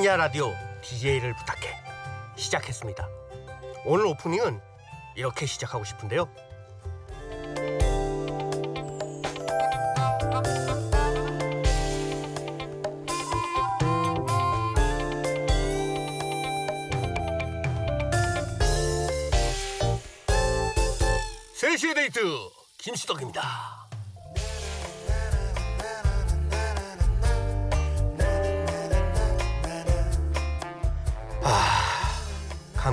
심야 라디오 DJ를 부탁해 시작했습니다. 오늘 오프닝은 이렇게 시작하고 싶은데요.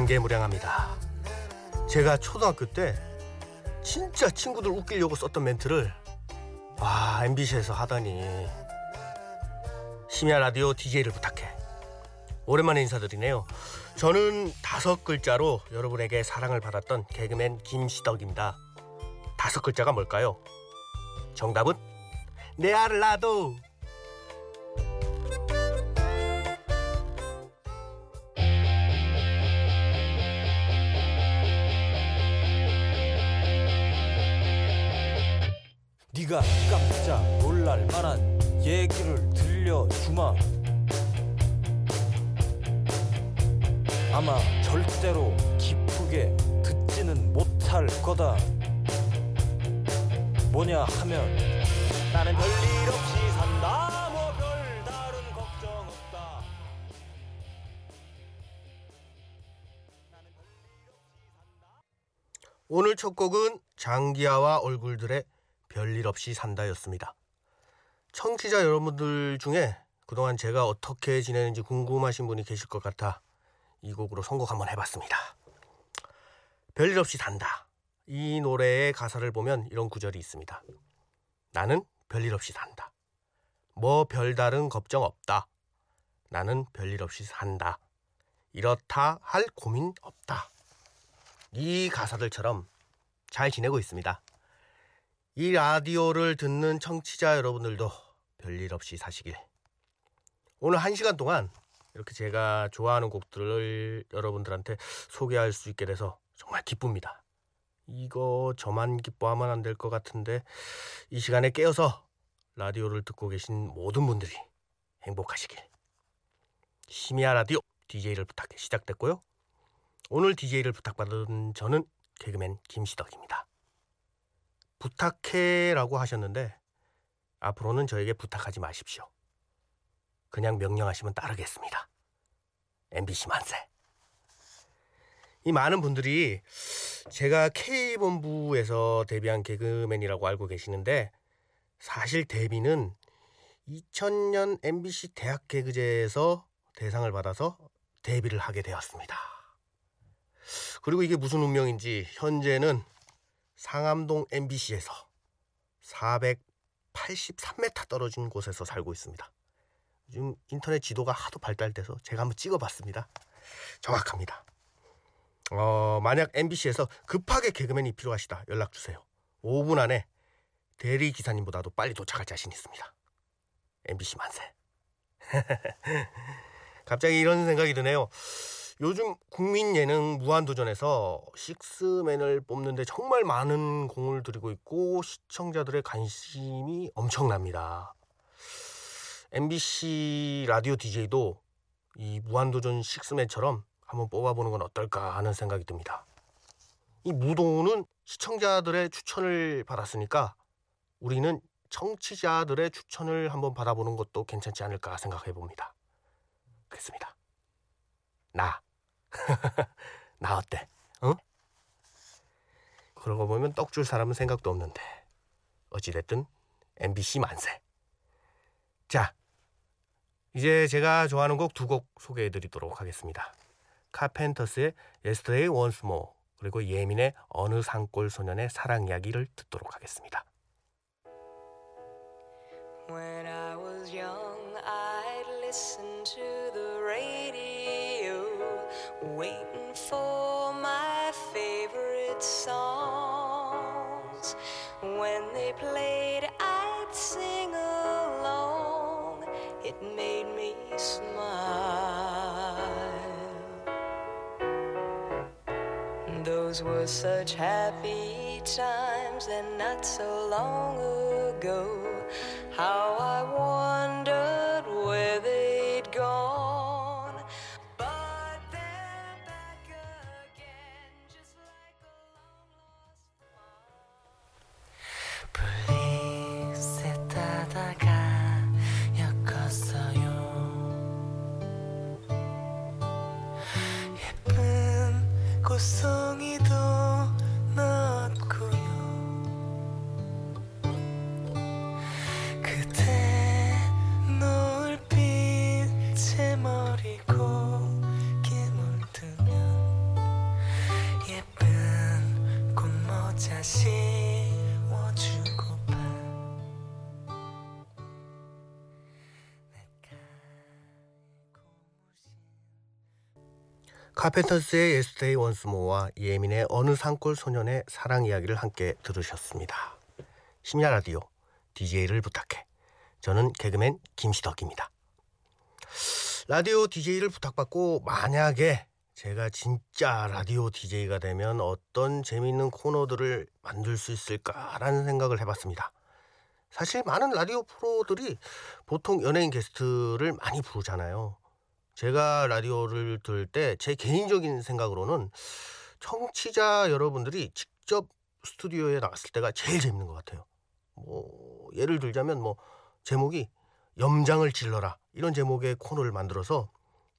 감개무량합니다. 제가 초등학교 때 진짜 친구들 웃기려고 썼던 멘트를 와 MBC에서 하다니 심야 라디오 DJ를 부탁해 오랜만에 인사드리네요. 저는 다섯 글자로 여러분에게 사랑을 받았던 개그맨 김시덕입니다. 다섯 글자가 뭘까요? 정답은 내 알을 놔도 네가 깜짝 놀랄 만한 얘기를 들려주마. 아마 절대로 기쁘게 듣지는 못할 거다. 뭐냐 하면 나는 별일 없이 산다. 뭐 별다른 걱정 없다. 오늘 첫 곡은 장기하와 얼굴들의 별일 없이 산다였습니다. 청취자 여러분들 중에 그동안 제가 어떻게 지내는지 궁금하신 분이 계실 것 같아 이 곡으로 선곡 한번 해봤습니다. 별일 없이 산다. 이 노래의 가사를 보면 이런 구절이 있습니다. 나는 별일 없이 산다. 뭐 별다른 걱정 없다. 나는 별일 없이 산다. 이렇다 할 고민 없다. 이 가사들처럼 잘 지내고 있습니다. 이 라디오를 듣는 청취자 여러분들도 별일 없이 사시길. 오늘 한 시간 동안 이렇게 제가 좋아하는 곡들을 여러분들한테 소개할 수 있게 돼서 정말 기쁩니다. 이거 저만 기뻐하면 안 될 것 같은데 이 시간에 깨어서 라디오를 듣고 계신 모든 분들이 행복하시길. 심야 라디오 DJ를 부탁해 시작됐고요. 오늘 DJ를 부탁받은 저는 개그맨 김시덕입니다. 부탁해라고 하셨는데 앞으로는 저에게 부탁하지 마십시오. 그냥 명령하시면 따르겠습니다. MBC 만세. 이 많은 분들이 제가 K본부에서 데뷔한 개그맨이라고 알고 계시는데 사실 데뷔는 2000년 MBC 대학 개그제에서 대상을 받아서 데뷔를 하게 되었습니다. 그리고 이게 무슨 운명인지 현재는 상암동 MBC에서 483m 떨어진 곳에서 살고 있습니다. 요즘 인터넷 지도가 하도 발달돼서 제가 한번 찍어봤습니다. 정확합니다. 어, 만약 MBC에서 급하게 개그맨이 필요하시다 연락 주세요. 5분 안에 대리 기사님보다도 빨리 도착할 자신 있습니다. MBC 만세. 갑자기 이런 생각이 드네요. 요즘 국민 예능 무한도전에서 식스맨을 뽑는데 정말 많은 공을 들이고 있고 시청자들의 관심이 엄청납니다. MBC 라디오 DJ도 이 무한도전 식스맨처럼 한번 뽑아보는 건 어떨까 하는 생각이 듭니다. 이 무도는 시청자들의 추천을 받았으니까 우리는 청취자들의 추천을 한번 받아보는 것도 괜찮지 않을까 생각해 봅니다. 그렇습니다. 나. 나 어때? 응? 그러고 보면 떡 줄 사람은 생각도 없는데. 어찌됐든 MBC 만세. 자, 이제 제가 좋아하는 곡 두 곡 소개해 드리도록 하겠습니다. 카펜터스의 Yesterday Once More 그리고 예민의 어느 산골 소년의 사랑 이야기를 듣도록 하겠습니다. When I was young, I'd listen to waiting for my favorite songs. When they played, I'd sing along. It made me smile. Those were such happy times and not so long ago. How I wondered 카펜터스의 Yesterday Once More와 예민의 어느 산골 소년의 사랑 이야기를 함께 들으셨습니다. 심야 라디오 DJ를 부탁해. 저는 개그맨 김시덕입니다. 라디오 DJ를 부탁받고 만약에 제가 진짜 라디오 DJ가 되면 어떤 재미있는 코너들을 만들 수 있을까라는 생각을 해봤습니다. 사실 많은 라디오 프로들이 보통 연예인 게스트를 많이 부르잖아요. 제가 라디오를 들을 때 제 개인적인 생각으로는 청취자 여러분들이 직접 스튜디오에 나갔을 때가 제일 재밌는 것 같아요. 뭐 예를 들자면 뭐 제목이 염장을 질러라 이런 제목의 코너를 만들어서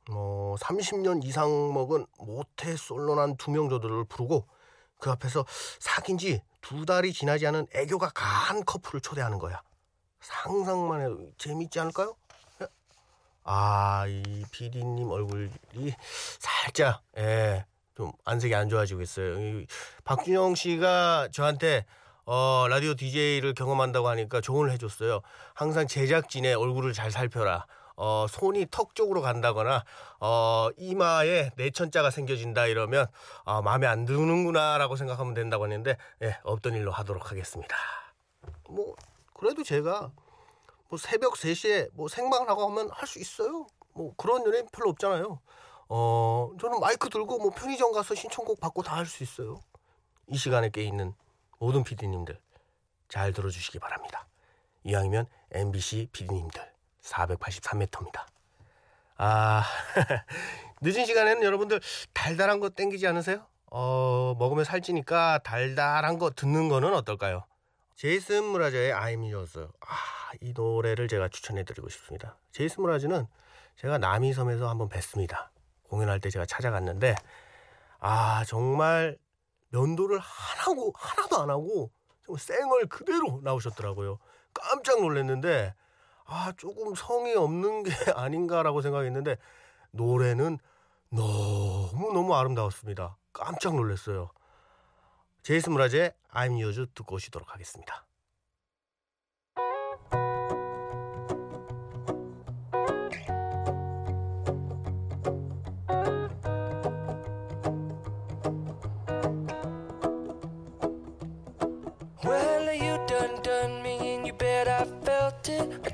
뭐 30년 이상 먹은 모태 솔로난 두 명조들을 부르고 그 앞에서 사귄 지 두 달이 지나지 않은 애교가 강한 커플을 초대하는 거야. 상상만 해도 재밌지 않을까요? 아, 이 PD님 얼굴이 살짝, 예, 좀 안색이 안 좋아지고 있어요. 이 박준영 씨가 저한테 어, 라디오 DJ를 경험한다고 하니까 조언을 해줬어요. 항상 제작진의 얼굴을 잘 살펴라. 어, 손이 턱 쪽으로 간다거나, 어, 이마에 내천자가 생겨진다 이러면, 아, 마음에 안 드는구나라고 생각하면 된다고 했는데, 예, 없던 일로 하도록 하겠습니다. 뭐, 그래도 제가 뭐 새벽 3시에 뭐 생방을 하고 하면 할 수 있어요. 뭐 그런 연예인 별로 없잖아요. 어, 저는 마이크 들고 뭐 편의점 가서 신청곡 받고 다 할 수 있어요. 이 시간에 깨 있는 모든 PD님들 잘 들어주시기 바랍니다. 이왕이면 MBC PD님들 483m입니다. 아, 늦은 시간에는 여러분들 달달한 거 땡기지 않으세요? 어, 먹으면 살찌니까 달달한 거 듣는 거는 어떨까요? 제이슨 무라저의 I'm Yours. 아, 이 노래를 제가 추천해드리고 싶습니다. 제이슨 무라즈는 제가 남이섬에서 한번 뵀습니다. 공연할 때 제가 찾아갔는데, 아, 정말 면도를 하나고, 하나도 안 하고, 정말 쌩얼 그대로 나오셨더라고요. 깜짝 놀랐는데, 아, 조금 성이 없는 게 아닌가라고 생각했는데, 노래는 너무너무 아름다웠습니다. 깜짝 놀랐어요. 제이슨 무라즈의 I'm Yours 듣고 오시도록 하겠습니다.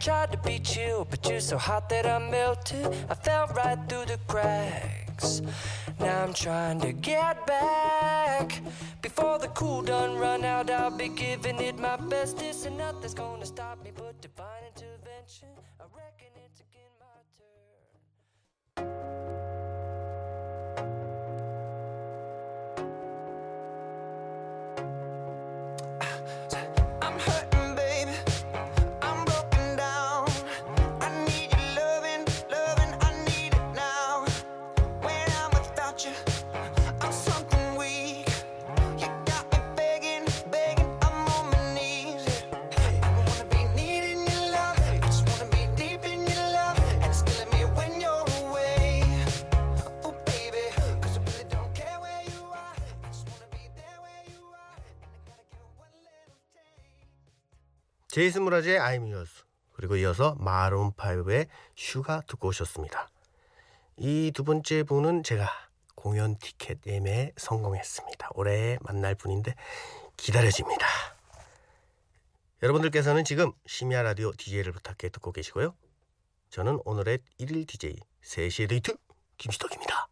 Tried to beat you, but you're so hot that I melted. I fell right through the cracks. Now I'm trying to get back. Before the cool done run out, I'll be giving it my bestest, and nothing's gonna stop me but divine intervention. I reckon 제이슨 므라즈의 I'm Yours 그리고 이어서 마룬 5의 Sugar 듣고 오셨습니다. 이 두 번째 분은 제가 공연 티켓 예매에 성공했습니다. 올해 만날 분인데 기다려집니다. 여러분들께서는 지금 심야 라디오 DJ를 부탁해 듣고 계시고요. 저는 오늘의 1일 DJ 3시의 데이트 김시덕입니다.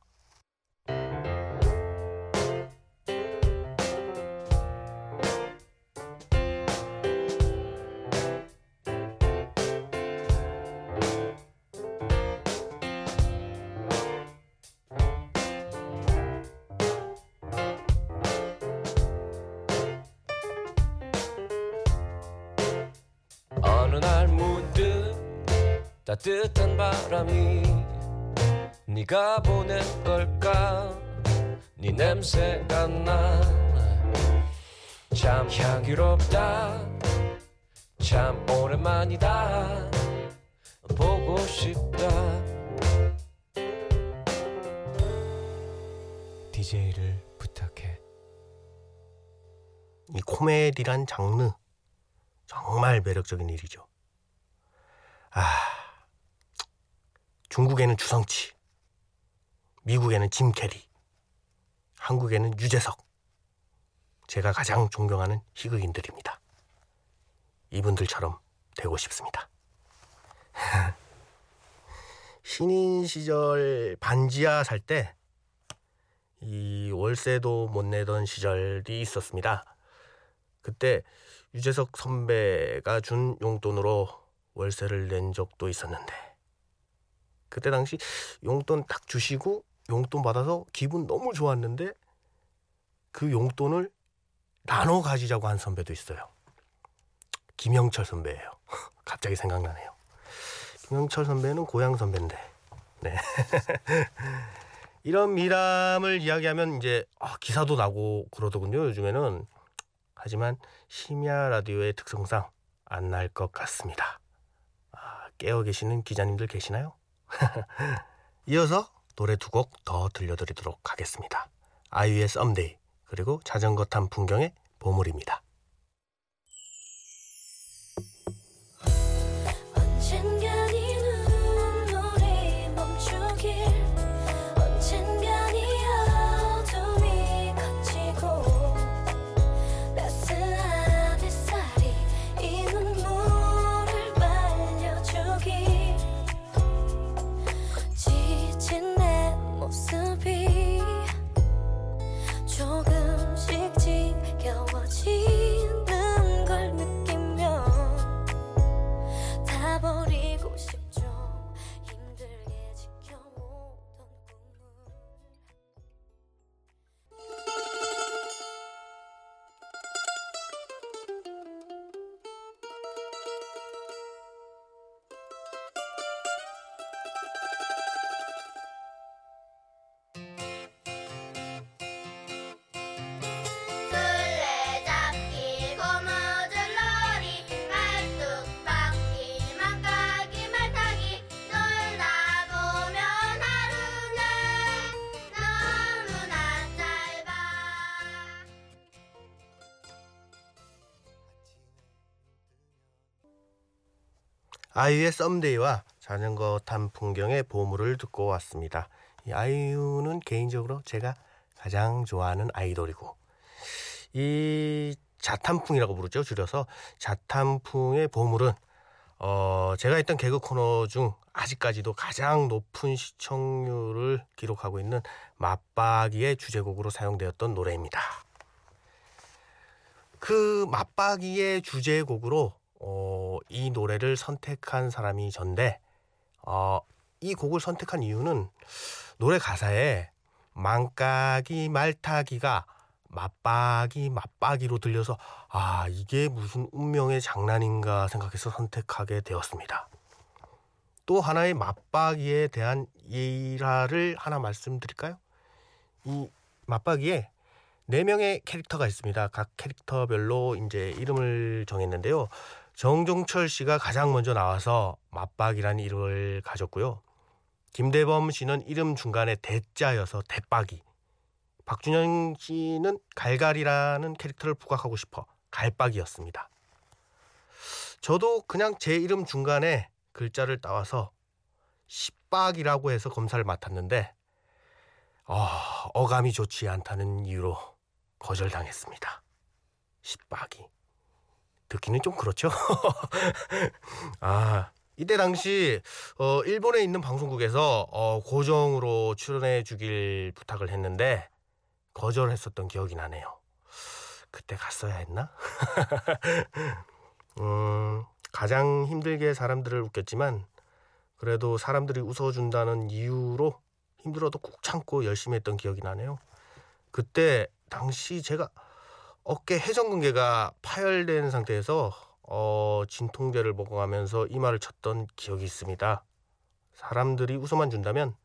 따뜻한 바람이 네가 보낸 걸까? 네 냄새가 나참 향기롭다. 참 오랜만이다. 보고 싶다. DJ를 부탁해. 이 코미디란 장르. 정말 매력적인 일이죠. 아, 중국에는 주성치, 미국에는 짐 캐리, 한국에는 유재석. 제가 가장 존경하는 희극인들입니다. 이분들처럼 되고 싶습니다. 신인 시절 반지하 살 때 이 월세도 못 내던 시절이 있었습니다. 그때 유재석 선배가 준 용돈으로 월세를 낸 적도 있었는데 그때 당시 용돈 딱 주시고 용돈 받아서 기분 너무 좋았는데 그 용돈을 나눠 가지자고 한 선배도 있어요. 김영철 선배예요. 갑자기 생각나네요. 김영철 선배는 고향 선배인데. 네. 이런 미담을 이야기하면 이제 아, 기사도 나고 그러더군요. 요즘에는 하지만 심야 라디오의 특성상 안 날 것 같습니다. 아, 깨어 계시는 기자님들 계시나요? 이어서 노래 두 곡 더 들려드리도록 하겠습니다. 아이유의 썸데이 그리고 자전거 탄 풍경의 보물입니다. 아이유의 썸데이와 자전거 탄 풍경의 보물을 듣고 왔습니다. 이 아이유는 개인적으로 제가 가장 좋아하는 아이돌이고 이 자탄풍이라고 부르죠. 줄여서 자탄풍의 보물은 어, 제가 했던 개그 코너 중 아직까지도 가장 높은 시청률을 기록하고 있는 맞박이의 주제곡으로 사용되었던 노래입니다. 그 맞박이의 주제곡으로 어, 이 노래를 선택한 사람이 전데 어, 이 곡을 선택한 이유는 노래 가사에 망까기 말타기가 맞박이 맞박이로 들려서 아 이게 무슨 운명의 장난인가 생각해서 선택하게 되었습니다. 또 하나의 맞박이에 대한 일화를 하나 말씀드릴까요? 이 맞박이에 네 명의 캐릭터가 있습니다. 각 캐릭터별로 이제 이름을 정했는데요. 정종철 씨가 가장 먼저 나와서 맞박이라는 이름을 가졌고요. 김대범 씨는 이름 중간에 대자여서 대박이. 박준현 씨는 갈갈이라는 캐릭터를 부각하고 싶어 갈박이었습니다. 저도 그냥 제 이름 중간에 글자를 따와서 십박이라고 해서 검사를 맡았는데 어, 어감이 좋지 않다는 이유로 거절당했습니다. 십박이. 듣기는 좀 그렇죠? 아, 이때 당시 어, 일본에 있는 방송국에서 어, 고정으로 출연해 주길 부탁을 했는데 거절했었던 기억이 나네요. 그때 갔어야 했나? 음, 가장 힘들게 사람들을 웃겼지만 그래도 사람들이 웃어준다는 이유로 힘들어도 꾹 참고 열심히 했던 기억이 나네요. 그때 당시 제가 어깨 회전근개가 파열된 상태에서 어, 진통제를 먹어가면서 이마를 쳤던 기억이 있습니다. 사람들이 웃어만 준다면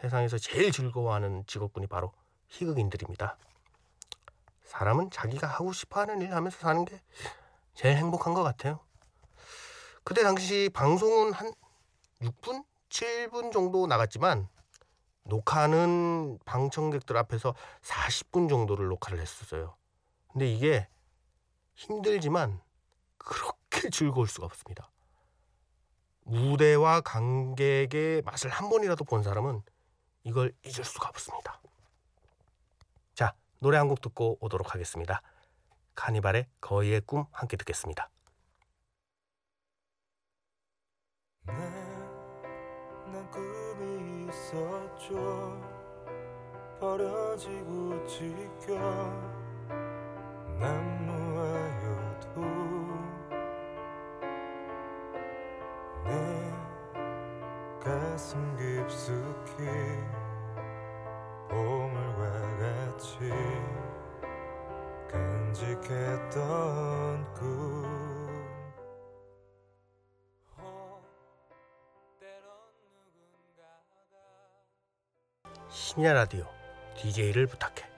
세상에서 제일 즐거워하는 직업군이 바로 희극인들입니다. 사람은 자기가 하고 싶어하는 일 하면서 사는 게 제일 행복한 것 같아요. 그때 당시 방송은 한 6분, 7분 정도 나갔지만 녹화는 방청객들 앞에서 40분 정도를 녹화를 했었어요. 근데 이게 힘들지만 그렇게 즐거울 수가 없습니다. 무대와 관객의 맛을 한 번이라도 본 사람은 이걸 잊을 수가 없습니다. 자, 노래 한 곡 듣고 오도록 하겠습니다. 카니발의 거의의 꿈 함께 듣겠습니다. 네, 난 꿈이 있었죠 버려지고 지켜 가슴 깊숙이 보물과 같이 간직했던 꿈 심야 라디오 DJ를 부탁해.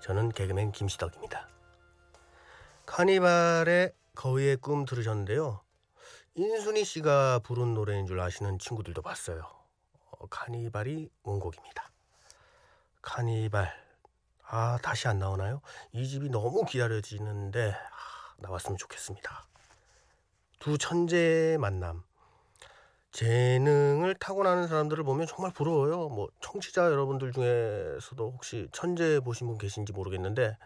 저는 개그맨 김시덕입니다. 카니발의 거위의 꿈 들으셨는데요. 인순이 씨가 부른 노래인 줄 아시는 친구들도 봤어요. 어, 카니발이 원곡입니다. 카니발. 아, 다시 안 나오나요? 이 집이 너무 기다려지는데 아, 나왔으면 좋겠습니다. 두 천재의 만남. 재능을 타고나는 사람들을 보면 정말 부러워요. 뭐 청취자 여러분들 중에서도 혹시 천재 보신 분 계신지 모르겠는데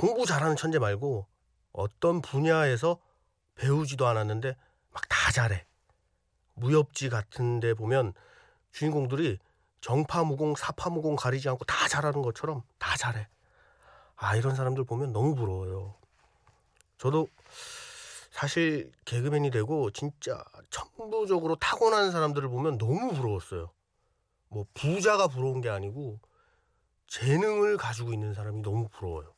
공부 잘하는 천재 말고 어떤 분야에서 배우지도 않았는데 막 다 잘해. 무협지 같은 데 보면 주인공들이 정파무공, 사파무공 가리지 않고 다 잘하는 것처럼 다 잘해. 아, 이런 사람들 보면 너무 부러워요. 저도 사실 개그맨이 되고 진짜 천부적으로 타고난 사람들을 보면 너무 부러웠어요. 뭐 부자가 부러운 게 아니고 재능을 가지고 있는 사람이 너무 부러워요.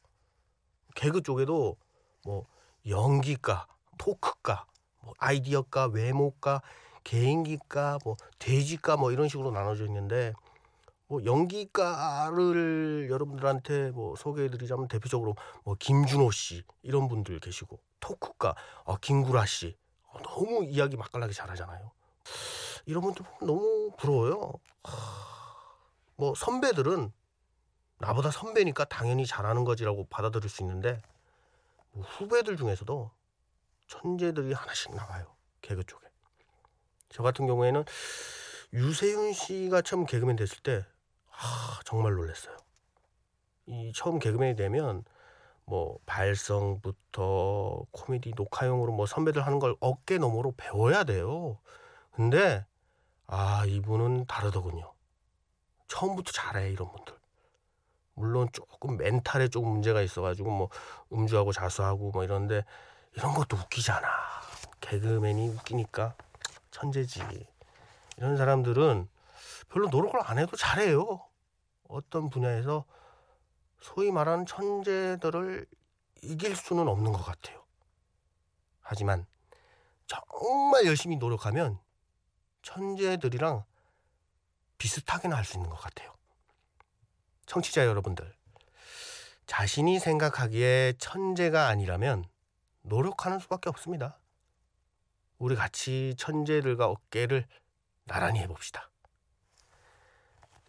개그 쪽에도 뭐 연기과, 토크과, 뭐 아이디어과, 외모과, 개인기과, 뭐 돼지과 뭐 이런 식으로 나눠져 있는데 뭐 연기과를 여러분들한테 뭐 소개해드리자면 대표적으로 뭐 김준호 씨 이런 분들 계시고 토크과 어, 김구라 씨 어, 너무 이야기 맛깔나게 잘하잖아요. 이런 분들 보면 너무 부러워요. 하, 뭐 선배들은 나보다 선배니까 당연히 잘하는 거지라고 받아들일 수 있는데 뭐 후배들 중에서도 천재들이 하나씩 나와요 개그 쪽에. 저 같은 경우에는 유세윤 씨가 처음 개그맨 됐을 때 아, 정말 놀랐어요. 이 처음 개그맨이 되면 뭐 발성부터 코미디 녹화용으로 뭐 선배들 하는 걸 어깨 너머로 배워야 돼요. 근데 아 이분은 다르더군요. 처음부터 잘해 이런 분들. 물론 조금 멘탈에 조금 문제가 있어가지고 뭐 음주하고 자수하고 뭐 이런데 이런 것도 웃기잖아. 개그맨이 웃기니까 천재지. 이런 사람들은 별로 노력을 안 해도 잘해요. 어떤 분야에서 소위 말하는 천재들을 이길 수는 없는 것 같아요. 하지만 정말 열심히 노력하면 천재들이랑 비슷하게는 할 수 있는 것 같아요. 청취자 여러분들, 자신이 생각하기에 천재가 아니라면 노력하는 수밖에 없습니다. 우리 같이 천재들과 어깨를 나란히 해봅시다.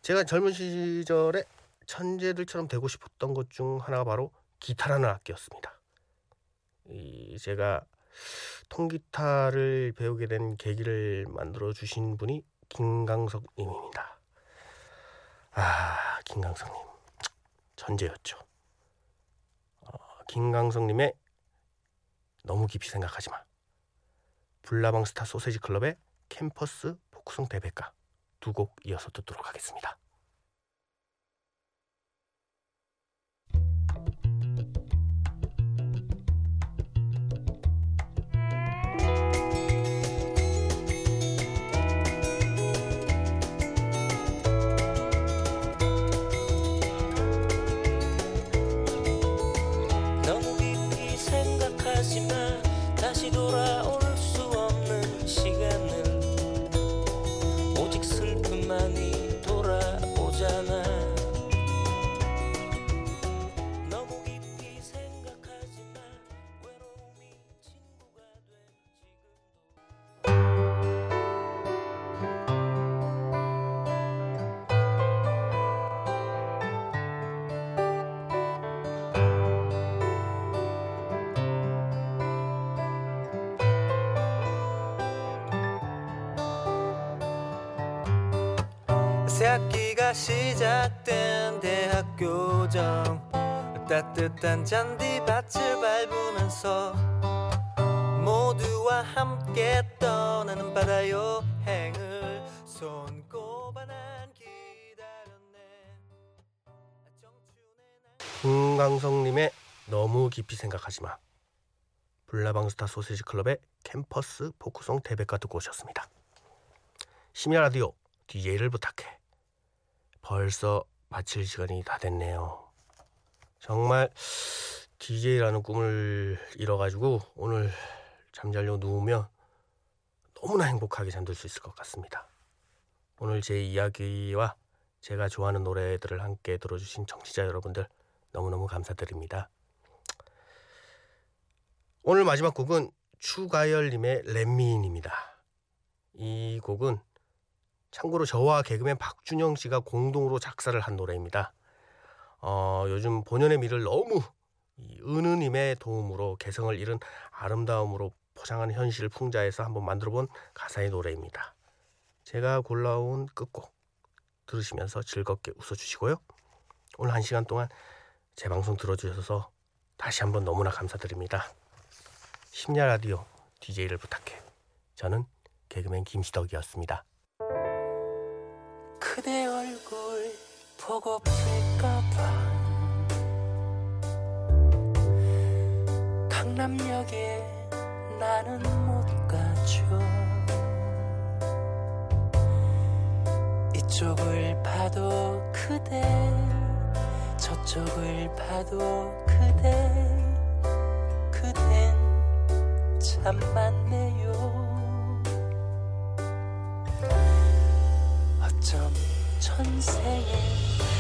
제가 젊은 시절에 천재들처럼 되고 싶었던 것 중 하나가 바로 기타라는 악기였습니다. 이 제가 통기타를 배우게 된 계기를 만들어 주신 분이 김강석 님입니다. 아, 김강석 님. 천재였죠. 어, 김강석 님의 너무 깊이 생각하지 마. 불나방 스타 소세지 클럽의 캠퍼스 복숭 대백가 두곡 이어서 듣도록 하겠습니다. 학기가 시작된 대학교정 따뜻한 잔디밭을 밟으면서 모두와 함께 떠나는 바다 여행을 손꼽아 난 기다렸네 김강성님의 너무 깊이 생각하지 마. 블라방스타 소세지 클럽의 캠퍼스 포크송 대백과 듣고 오셨습니다. 심야 라디오 DJ를 부탁해. 벌써 마칠 시간이 다 됐네요. 정말 DJ라는 꿈을 이뤄가지고 오늘 잠자려고 누우면 너무나 행복하게 잠들 수 있을 것 같습니다. 오늘 제 이야기와 제가 좋아하는 노래들을 함께 들어주신 청취자 여러분들 너무너무 감사드립니다. 오늘 마지막 곡은 추가열님의 렛미인입니다. 이 곡은 참고로 저와 개그맨 박준영 씨가 공동으로 작사를 한 노래입니다. 어, 요즘 본연의 미를 너무 이 은우님의 도움으로 개성을 잃은 아름다움으로 포장한 현실을 풍자해서 한번 만들어본 가사의 노래입니다. 제가 골라온 끝곡 들으시면서 즐겁게 웃어주시고요. 오늘 한 시간 동안 제 방송 들어주셔서 다시 한번 너무나 감사드립니다. 심야 라디오 DJ를 부탁해. 저는 개그맨 김시덕이었습니다. 그대 얼굴 보고플까봐. 강남역에 나는 못 가죠. 이쪽을 봐도 그대 저쪽을 봐도 그대 그댄 참 많네요. 어쩜 천생의 그대